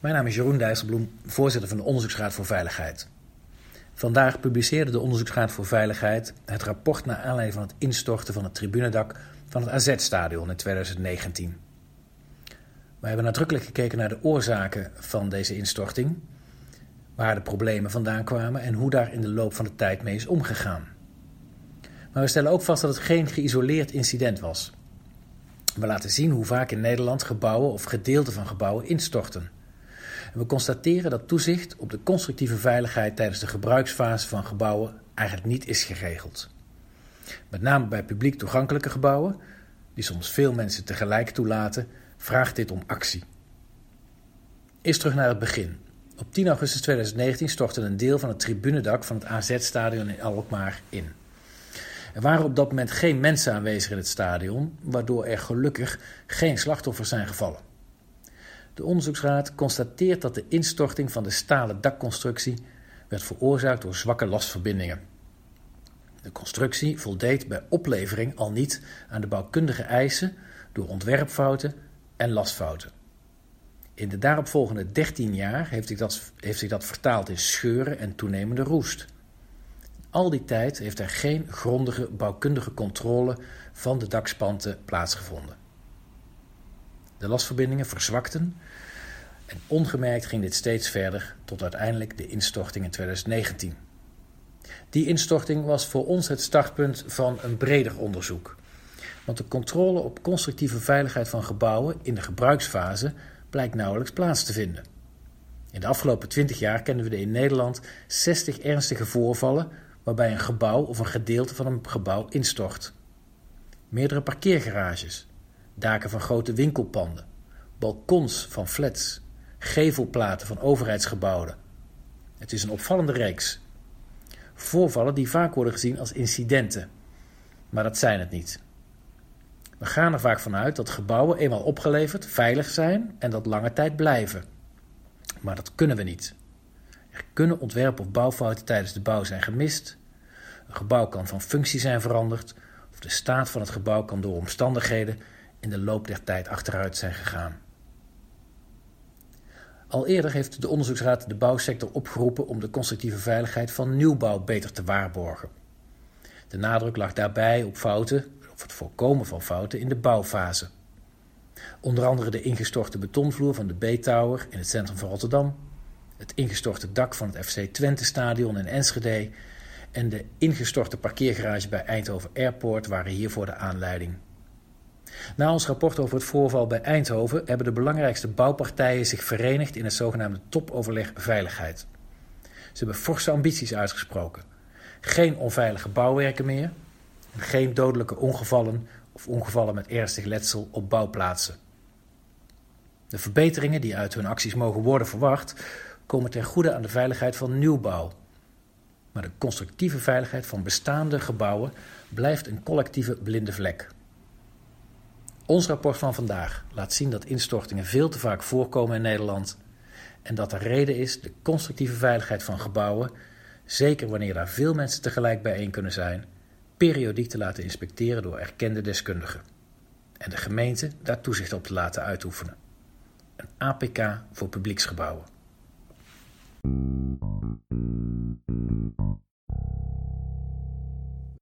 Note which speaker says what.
Speaker 1: Mijn naam is Jeroen Dijsselbloem, voorzitter van de Onderzoeksraad voor Veiligheid. Vandaag publiceerde de Onderzoeksraad voor Veiligheid het rapport naar aanleiding van het instorten van het tribunedak van het AZ-stadion in 2019. We hebben nadrukkelijk gekeken naar de oorzaken van deze instorting, waar de problemen vandaan kwamen en hoe daar in de loop van de tijd mee is omgegaan. Maar we stellen ook vast dat het geen geïsoleerd incident was. We laten zien hoe vaak in Nederland gebouwen of gedeelten van gebouwen instorten. En we constateren dat toezicht op de constructieve veiligheid tijdens de gebruiksfase van gebouwen eigenlijk niet is geregeld. Met name bij publiek toegankelijke gebouwen, die soms veel mensen tegelijk toelaten, vraagt dit om actie. Eerst terug naar het begin. Op 10 augustus 2019 stortte een deel van het tribunedak van het AZ-stadion in Alkmaar in. Er waren op dat moment geen mensen aanwezig in het stadion, waardoor er gelukkig geen slachtoffers zijn gevallen. De onderzoeksraad constateert dat de instorting van de stalen dakconstructie werd veroorzaakt door zwakke lastverbindingen. De constructie voldeed bij oplevering al niet aan de bouwkundige eisen door ontwerpfouten en lastfouten. In de daaropvolgende 13 jaar heeft zich, dat, heeft zich dat vertaald in scheuren en toenemende roest. Al die tijd heeft er geen grondige bouwkundige controle van de dakspanten plaatsgevonden. De lastverbindingen verzwakten en ongemerkt ging dit steeds verder tot uiteindelijk de instorting in 2019. Die instorting was voor ons het startpunt van een breder onderzoek. Want de controle op constructieve veiligheid van gebouwen in de gebruiksfase blijkt nauwelijks plaats te vinden. In de afgelopen 20 jaar kennen we in Nederland 60 ernstige voorvallen waarbij een gebouw of een gedeelte van een gebouw instort. Meerdere parkeergarages, daken van grote winkelpanden, balkons van flats, gevelplaten van overheidsgebouwen. Het is een opvallende reeks. Voorvallen die vaak worden gezien als incidenten, maar dat zijn het niet. We gaan er vaak vanuit dat gebouwen eenmaal opgeleverd veilig zijn en dat lange tijd blijven. Maar dat kunnen we niet. Er kunnen ontwerp- of bouwfouten tijdens de bouw zijn gemist. Een gebouw kan van functie zijn veranderd. Of de staat van het gebouw kan door omstandigheden in de loop der tijd achteruit zijn gegaan. Al eerder heeft de onderzoeksraad de bouwsector opgeroepen om de constructieve veiligheid van nieuwbouw beter te waarborgen. De nadruk lag daarbij op fouten, of het voorkomen van fouten in de bouwfase. Onder andere de ingestorte betonvloer van de B-Tower in het centrum van Rotterdam, het ingestorte dak van het FC Twente stadion in Enschede en de ingestorte parkeergarage bij Eindhoven Airport waren hiervoor de aanleiding. Na ons rapport over het voorval bij Eindhoven hebben de belangrijkste bouwpartijen zich verenigd in het zogenaamde topoverleg veiligheid. Ze hebben forse ambities uitgesproken. Geen onveilige bouwwerken meer, geen dodelijke ongevallen of ongevallen met ernstig letsel op bouwplaatsen. De verbeteringen die uit hun acties mogen worden verwacht, komen ten goede aan de veiligheid van nieuwbouw. Maar de constructieve veiligheid van bestaande gebouwen blijft een collectieve blinde vlek. Ons rapport van vandaag laat zien dat instortingen veel te vaak voorkomen in Nederland en dat de reden is de constructieve veiligheid van gebouwen, zeker wanneer daar veel mensen tegelijk bijeen kunnen zijn, periodiek te laten inspecteren door erkende deskundigen en de gemeente daar toezicht op te laten uitoefenen. Een APK voor publieksgebouwen. Thank you.